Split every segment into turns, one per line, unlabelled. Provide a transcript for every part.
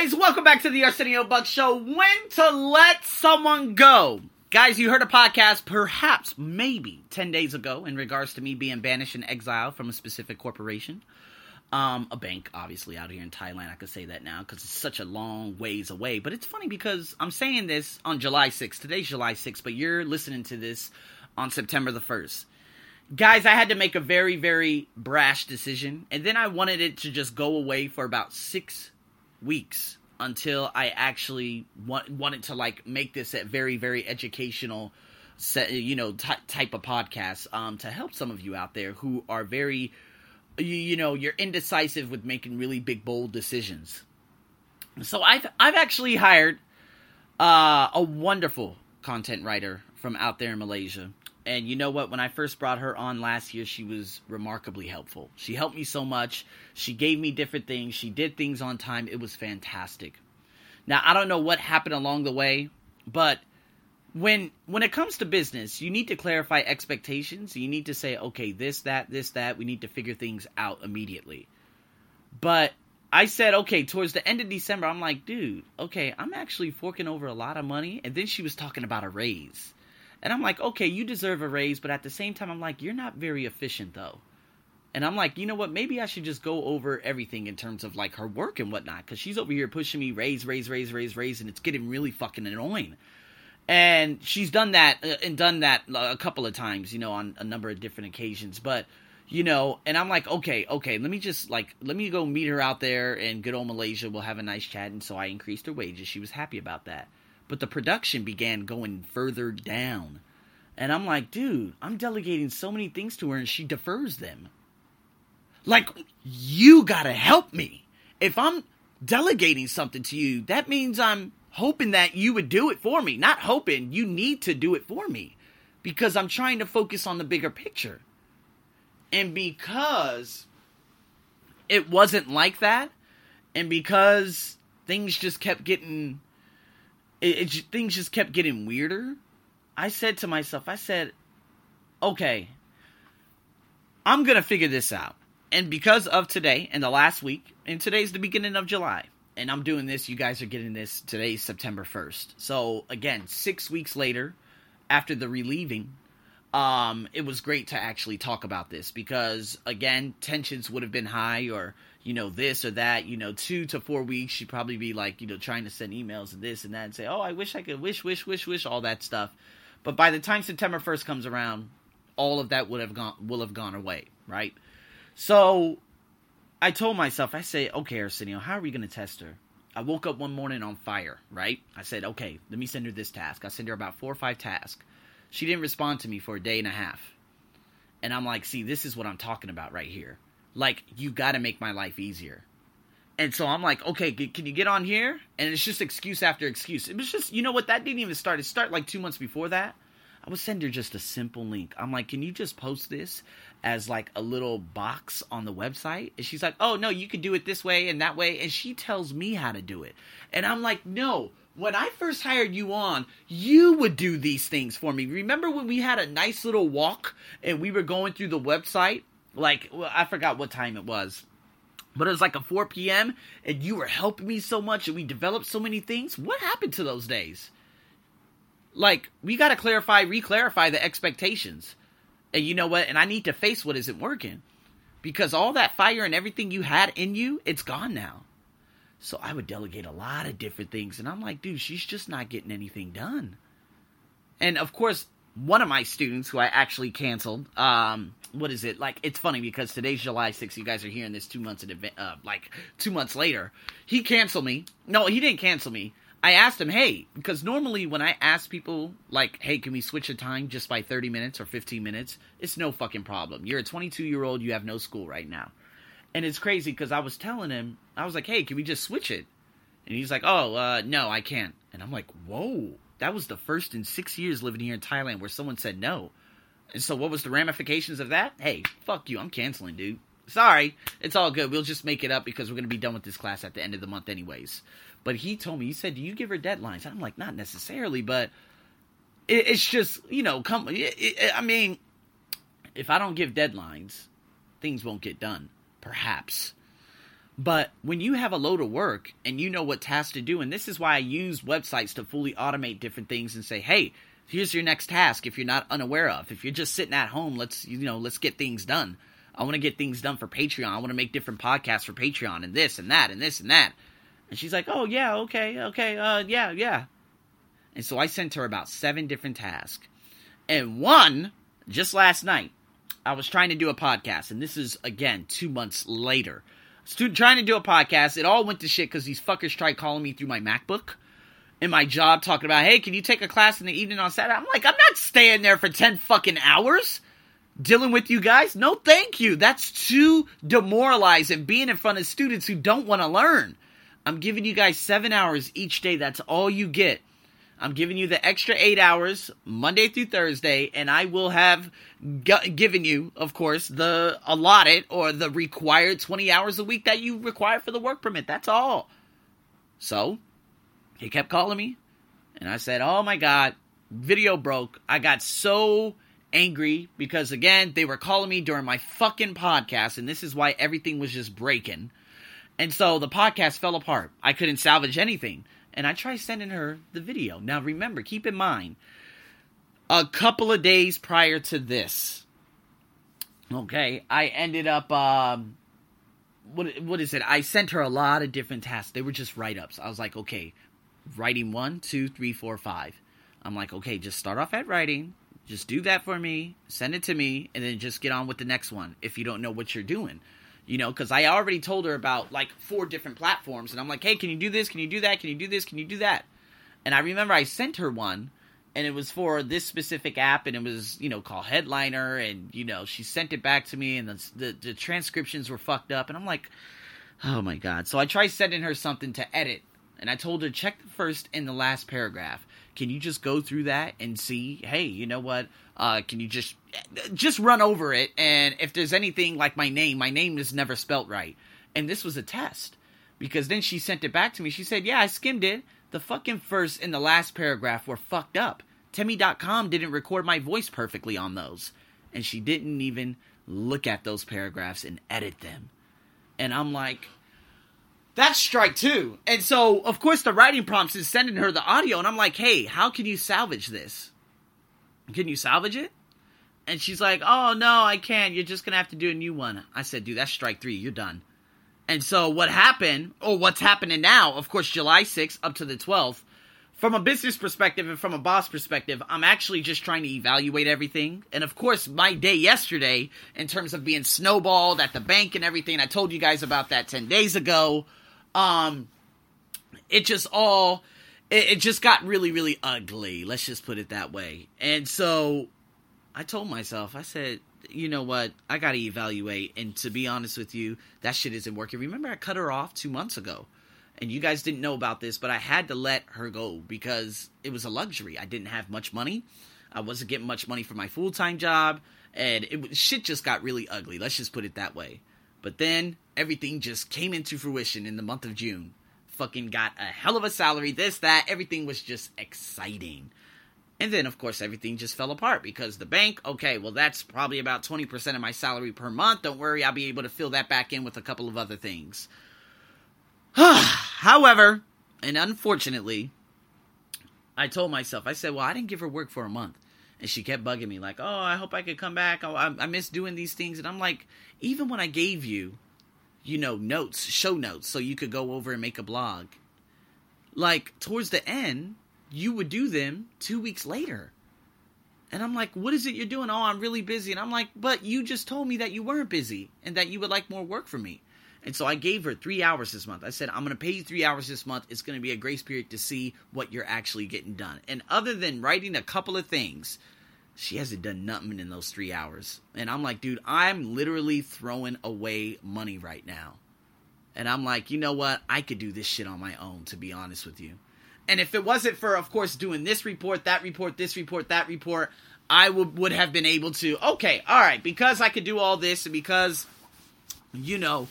guys? Welcome back to the Arsenio Buck Show. When to let someone go. Guys, you heard a podcast perhaps, maybe 10 days ago in regards to me being banished and exiled from a specific corporation. Um, a bank, obviously, out here in Thailand. I could say that now because it's such a long ways away. But it's funny because I'm saying this on July 6th. Today's July 6th, but you're listening to this on September the 1st. Guys, I had to make a very, very brash decision. And then I wanted it to just go away for about six weeks until I actually want, wanted to like make this a very very educational set you know t- type of podcast um, to help some of you out there who are very you, you know you're indecisive with making really big bold decisions. So I've I've actually hired uh, a wonderful content writer from out there in Malaysia. And you know what? When I first brought her on last year, she was remarkably helpful. She helped me so much. She gave me different things. She did things on time. It was fantastic. Now, I don't know what happened along the way, but when when it comes to business, you need to clarify expectations. You need to say, okay, this, that, this, that. We need to figure things out immediately. But I said, okay, towards the end of December, I'm like, dude, okay, I'm actually forking over a lot of money. And then she was talking about a raise. And I'm like, okay, you deserve a raise, but at the same time, I'm like, you're not very efficient though. And I'm like, you know what? Maybe I should just go over everything in terms of like her work and whatnot, because she's over here pushing me raise, raise, raise, raise, raise, and it's getting really fucking annoying. And she's done that uh, and done that a couple of times, you know, on a number of different occasions. But you know, and I'm like, okay, okay, let me just like let me go meet her out there in good old Malaysia. We'll have a nice chat. And so I increased her wages. She was happy about that but the production began going further down. And I'm like, dude, I'm delegating so many things to her and she defers them. Like, you gotta help me. If I'm delegating something to you, that means I'm hoping that you would do it for me. Not hoping, you need to do it for me. Because I'm trying to focus on the bigger picture. And because it wasn't like that, and because things just kept getting it, it, things just kept getting weirder. I said to myself, I said, okay, I'm gonna figure this out. And because of today and the last week, and today's the beginning of July, and I'm doing this, you guys are getting this today's September 1st. So again, six weeks later, after the relieving, um, it was great to actually talk about this because again, tensions would have been high or you know, this or that, you know, two to four weeks, she'd probably be like, you know, trying to send emails and this and that and say, oh, I wish I could wish, wish, wish, wish, all that stuff. But by the time September 1st comes around, all of that would have gone, will have gone away, right? So I told myself, I say, okay, Arsenio, how are we going to test her? I woke up one morning on fire, right? I said, okay, let me send her this task. I sent her about four or five tasks. She didn't respond to me for a day and a half. And I'm like, see, this is what I'm talking about right here like you got to make my life easier. And so i'm like okay can you get on here? And it's just excuse after excuse. It was just you know what? That didn't even start it started like two months before that. I would send her just a simple link. I'm like can you just post this as like a little box on the website? And she's like oh no you can do it this way and that way. And she tells me how to do it. And i'm like no when I first hired you on, you would do these things for me. Remember when we had a nice little walk and we were going through the website like well, I forgot what time it was. But it was like a 4 p.m. and you were helping me so much and we developed so many things. What happened to those days? Like, we got to clarify, re clarify the expectations. And you know what? And I need to face what isn't working. Because all that fire and everything you had in you, it's gone now. So I would delegate a lot of different things. And I'm like, dude, she's just not getting anything done. And of course, one of my students who I actually canceled, um, what is it? Like it's funny because today's july 6th you guys are hearing this two months in advance uh, like two months later. He canceled me. No he didn't cancel me. I asked him hey because normally when i ask people like hey can we switch the time just by 30 minutes or 15 minutes? It's no fucking problem. You're a 22 year old you have no school right now. And it's crazy because i was telling him i was like hey can we just switch it? And he's like oh uh, no i can't. And i'm like whoa that was the first in six years living here in thailand where someone said no and so what was the ramifications of that? Hey, fuck you. I'm canceling, dude. Sorry. It's all good. We'll just make it up because we're going to be done with this class at the end of the month anyways. But he told me, he said, do you give her deadlines? I'm like, not necessarily, but it, it's just, you know, come. It, it, I mean, if I don't give deadlines, things won't get done. Perhaps. But when you have a load of work and you know what tasks to do, and this is why I use websites to fully automate different things and say, hey, here's your next task if you're not unaware of. If you're just sitting at home, let's you know, let's get things done. I want to get things done for Patreon. I want to make different podcasts for Patreon and this and that and this and that. And she's like, "Oh yeah, okay, okay, uh, yeah, yeah." And so I sent her about seven different tasks, and one just last night, I was trying to do a podcast, and this is again two months later. Student trying to do a podcast, it all went to shit because these fuckers tried calling me through my MacBook in my job, talking about, "Hey, can you take a class in the evening on Saturday?" I'm like, I'm not staying there for ten fucking hours dealing with you guys. No, thank you. That's too demoralizing being in front of students who don't want to learn. I'm giving you guys seven hours each day. That's all you get. I'm giving you the extra eight hours Monday through Thursday, and I will have given you, of course, the allotted or the required 20 hours a week that you require for the work permit. That's all. So, he kept calling me, and I said, Oh my God, video broke. I got so angry because, again, they were calling me during my fucking podcast, and this is why everything was just breaking. And so the podcast fell apart. I couldn't salvage anything. And I try sending her the video. Now remember, keep in mind, a couple of days prior to this, okay, I ended up um what what is it? I sent her a lot of different tasks. They were just write ups. I was like, okay, writing one, two, three, four, five. I'm like, okay, just start off at writing. Just do that for me. Send it to me, and then just get on with the next one. If you don't know what you're doing, you know, because I already told her about like four different platforms, and I'm like, hey, can you do this? Can you do that? Can you do this? Can you do that? And I remember I sent her one, and it was for this specific app, and it was you know called Headliner, and you know she sent it back to me, and the the, the transcriptions were fucked up, and I'm like, oh my god. So I tried sending her something to edit, and I told her check the first and the last paragraph. Can you just go through that and see? Hey, you know what? Uh, can you just just run over it? And if there's anything like my name, my name is never spelt right. And this was a test because then she sent it back to me. She said, "Yeah, I skimmed it. The fucking first and the last paragraph were fucked up. Temi.com didn't record my voice perfectly on those, and she didn't even look at those paragraphs and edit them." And I'm like, that's strike two. And so, of course, the writing prompts is sending her the audio, and I'm like, hey, how can you salvage this? Can you salvage it? And she's like, oh, no, I can't. You're just going to have to do a new one. I said, dude, that's strike three. You're done. And so, what happened, or what's happening now, of course, July 6th up to the 12th, from a business perspective and from a boss perspective, I'm actually just trying to evaluate everything. And of course, my day yesterday, in terms of being snowballed at the bank and everything, I told you guys about that 10 days ago. Um, it just all, it, it just got really, really ugly. Let's just put it that way. And so I told myself, I said, you know what? I got to evaluate. And to be honest with you, that shit isn't working. Remember, I cut her off two months ago. And you guys didn't know about this, but I had to let her go because it was a luxury. I didn't have much money. I wasn't getting much money for my full time job. And it shit just got really ugly. Let's just put it that way. But then everything just came into fruition in the month of June. Fucking got a hell of a salary, this, that. Everything was just exciting. And then, of course, everything just fell apart because the bank, okay, well, that's probably about 20% of my salary per month. Don't worry, I'll be able to fill that back in with a couple of other things. However, and unfortunately, I told myself, I said, well, I didn't give her work for a month. And she kept bugging me, like, oh, I hope I could come back. Oh, I, I miss doing these things. And I'm like, even when I gave you, you know, notes, show notes, so you could go over and make a blog, like, towards the end, you would do them two weeks later. And I'm like, what is it you're doing? Oh, I'm really busy. And I'm like, but you just told me that you weren't busy and that you would like more work from me. And so I gave her three hours this month. I said, I'm going to pay you three hours this month. It's going to be a grace period to see what you're actually getting done. And other than writing a couple of things, she hasn't done nothing in those three hours. And I'm like, dude, I'm literally throwing away money right now. And I'm like, you know what? I could do this shit on my own, to be honest with you. And if it wasn't for, of course, doing this report, that report, this report, that report, I would, would have been able to, okay, all right, because I could do all this and because, you know,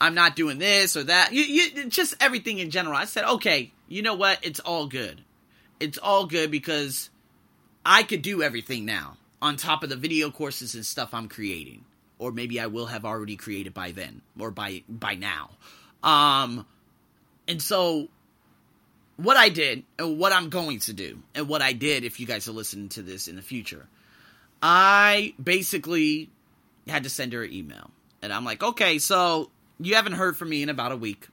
I'm not doing this or that. You, you, just everything in general. I said, okay, you know what? It's all good. It's all good because I could do everything now on top of the video courses and stuff I'm creating. Or maybe I will have already created by then or by by now. Um, and so what I did and what I'm going to do and what I did if you guys are listening to this in the future, I basically had to send her an email. And I'm like, okay, so you haven't heard from me in about a week.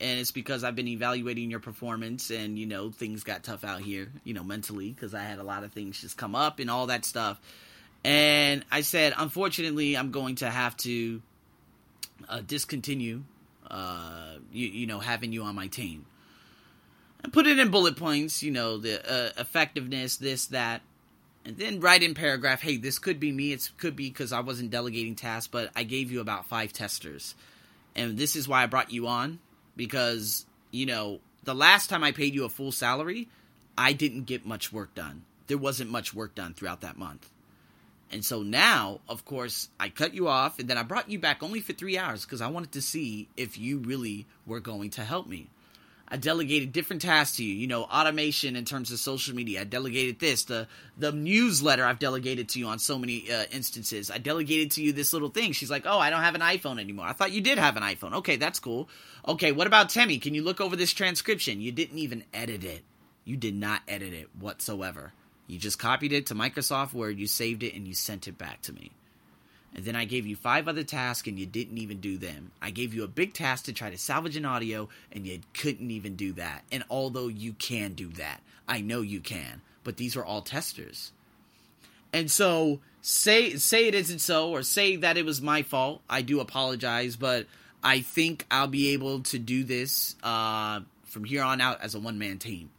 And it's because I've been evaluating your performance and, you know, things got tough out here, you know, mentally, because I had a lot of things just come up and all that stuff. And I said, unfortunately, I'm going to have to uh, discontinue, uh, you, you know, having you on my team. And put it in bullet points, you know, the uh, effectiveness, this, that. And then write in paragraph, hey, this could be me. It could be because I wasn't delegating tasks, but I gave you about five testers. And this is why I brought you on because, you know, the last time I paid you a full salary, I didn't get much work done. There wasn't much work done throughout that month. And so now, of course, I cut you off and then I brought you back only for three hours because I wanted to see if you really were going to help me. I delegated different tasks to you. You know, automation in terms of social media. I delegated this. The the newsletter I've delegated to you on so many uh, instances. I delegated to you this little thing. She's like, "Oh, I don't have an iPhone anymore." I thought you did have an iPhone. Okay, that's cool. Okay, what about Temi? Can you look over this transcription? You didn't even edit it. You did not edit it whatsoever. You just copied it to Microsoft Word, you saved it, and you sent it back to me. And then I gave you five other tasks and you didn't even do them. I gave you a big task to try to salvage an audio and you couldn't even do that. And although you can do that, I know you can, but these are all testers. And so say say it isn't so or say that it was my fault. I do apologize, but I think I'll be able to do this uh, from here on out as a one man team.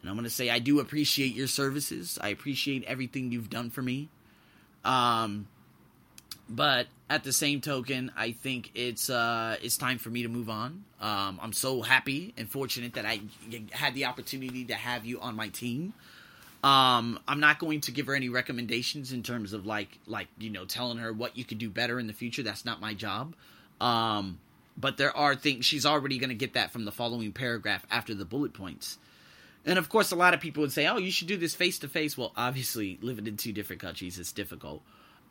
And I'm going to say I do appreciate your services. I appreciate everything you've done for me. Um, but at the same token, I think it's uh, it's time for me to move on. Um, I'm so happy and fortunate that I had the opportunity to have you on my team. Um, I'm not going to give her any recommendations in terms of like like you know telling her what you could do better in the future. That's not my job. Um, but there are things she's already going to get that from the following paragraph after the bullet points. And of course, a lot of people would say, "Oh, you should do this face to face." Well, obviously, living in two different countries is difficult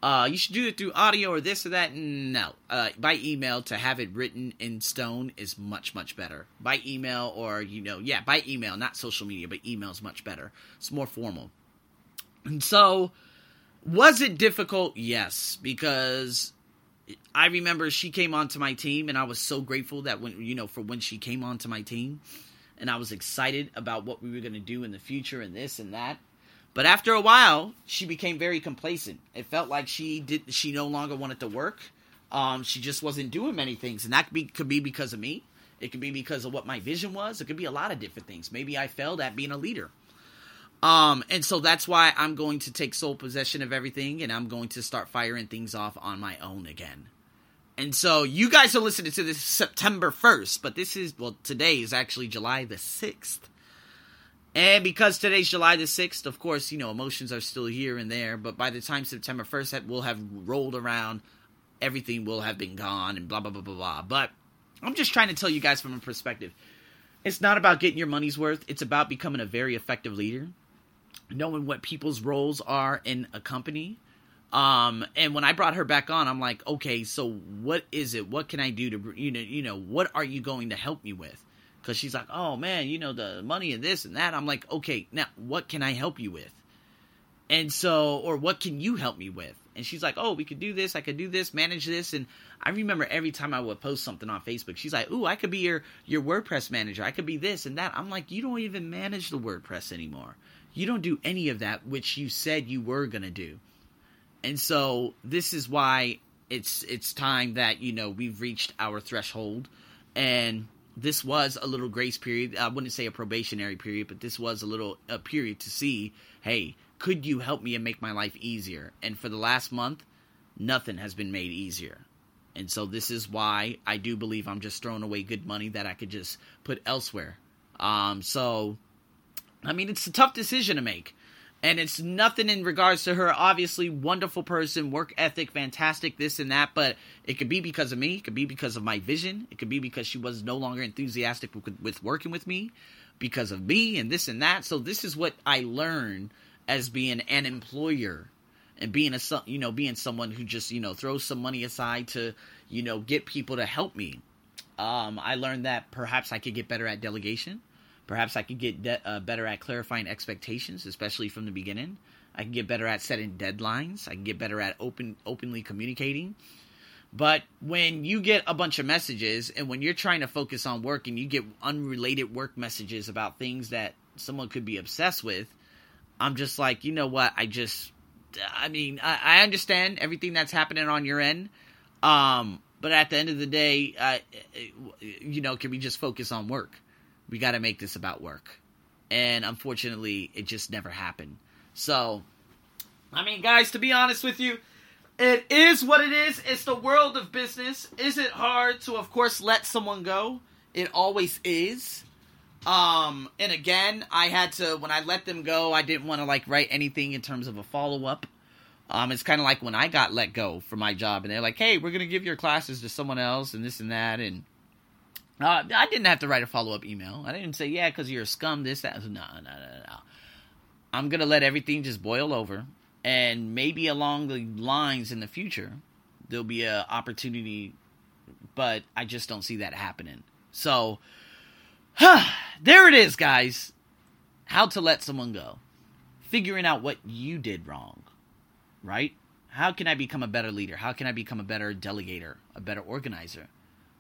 uh, you should do it through audio or this or that. No, uh, by email to have it written in stone is much much better. By email or you know, yeah, by email, not social media, but email is much better. It's more formal. And so, was it difficult? Yes, because I remember she came onto my team, and I was so grateful that when you know for when she came onto my team, and I was excited about what we were going to do in the future and this and that. But after a while, she became very complacent. It felt like she did she no longer wanted to work. Um, she just wasn't doing many things, and that could be, could be because of me. It could be because of what my vision was. It could be a lot of different things. Maybe I failed at being a leader. Um, and so that's why I'm going to take sole possession of everything, and I'm going to start firing things off on my own again. And so you guys are listening to this September 1st, but this is well today is actually July the 6th. And because today's July the 6th, of course, you know, emotions are still here and there, but by the time September 1st will have rolled around, everything will have been gone and blah, blah, blah, blah, blah. But I'm just trying to tell you guys from a perspective. It's not about getting your money's worth, it's about becoming a very effective leader, knowing what people's roles are in a company. Um, and when I brought her back on, I'm like, okay, so what is it? What can I do to, you know, you know, what are you going to help me with? Because she's like, oh man, you know, the money and this and that. I'm like, okay, now what can I help you with? And so, or what can you help me with? And she's like, oh, we could do this. I could do this, manage this. And I remember every time I would post something on Facebook, she's like, ooh, I could be your, your WordPress manager. I could be this and that. I'm like, you don't even manage the WordPress anymore. You don't do any of that, which you said you were going to do. And so this is why it's, it's time that, you know, we've reached our threshold and this was a little grace period. I wouldn't say a probationary period, but this was a little a period to see, hey, could you help me and make my life easier? And for the last month, nothing has been made easier. And so this is why I do believe I'm just throwing away good money that I could just put elsewhere. Um, so I mean, it's a tough decision to make. And it's nothing in regards to her. Obviously, wonderful person, work ethic, fantastic, this and that. But it could be because of me. It could be because of my vision. It could be because she was no longer enthusiastic with, working with me because of me and this and that. So this is what I learned as being an employer and being a you know being someone who just you know throws some money aside to you know get people to help me. Um, I learned that perhaps I could get better at delegation. Perhaps I could get de- uh, better at clarifying expectations, especially from the beginning. I can get better at setting deadlines. I can get better at open openly communicating. But when you get a bunch of messages and when you're trying to focus on work and you get unrelated work messages about things that someone could be obsessed with, I'm just like, you know what? I just, I mean, I, I understand everything that's happening on your end. Um, but at the end of the day, uh, you know, can we just focus on work? We got to make this about work. And unfortunately, it just never happened. So, I mean, guys, to be honest with you, it is what it is. It's the world of business. Is it hard to, of course, let someone go? It always is. Um, and again, I had to when I let them go, I didn't want to like write anything in terms of a follow up. Um, it's kind of like when I got let go from my job, and they're like, "Hey, we're gonna give your classes to someone else, and this and that," and uh, I didn't have to write a follow up email. I didn't say, "Yeah, because you're a scum." This, that, no, no, no, no. I'm gonna let everything just boil over, and maybe along the lines in the future, there'll be an opportunity, but I just don't see that happening. So, huh, there it is, guys. How to let someone go. Figuring out what you did wrong, right? How can I become a better leader? How can I become a better delegator, a better organizer?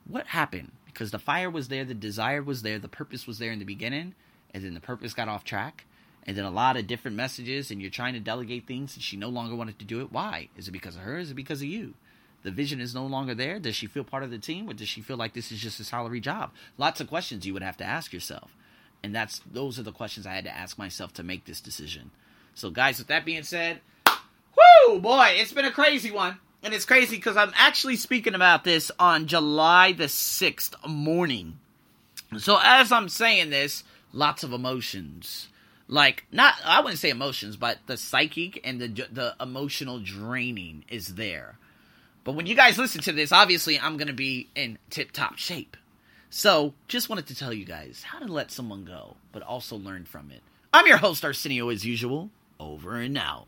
What happened? Because the fire was there, the desire was there, the purpose was there in the beginning, and then the purpose got off track, and then a lot of different messages, and you're trying to delegate things, and she no longer wanted to do it. Why? Is it because of her? Is it because of you? the vision is no longer there? Does she feel part of the team, or does she feel like this is just a salary job? Lots of questions you would have to ask yourself, and that's those are the questions I had to ask myself to make this decision. So, guys, with that being said, whoo, boy, it's been a crazy one, and it's crazy because I'm actually speaking about this on July the sixth morning. So, as I'm saying this, lots of emotions. Like not, I wouldn't say emotions, but the psychic and the the emotional draining is there but when you guys listen to this, obviously I'm going to be in tip top shape. So, just wanted to tell you guys how to let someone go, but also learn from it. I'm your host, Arsenio, as usual. Over and out.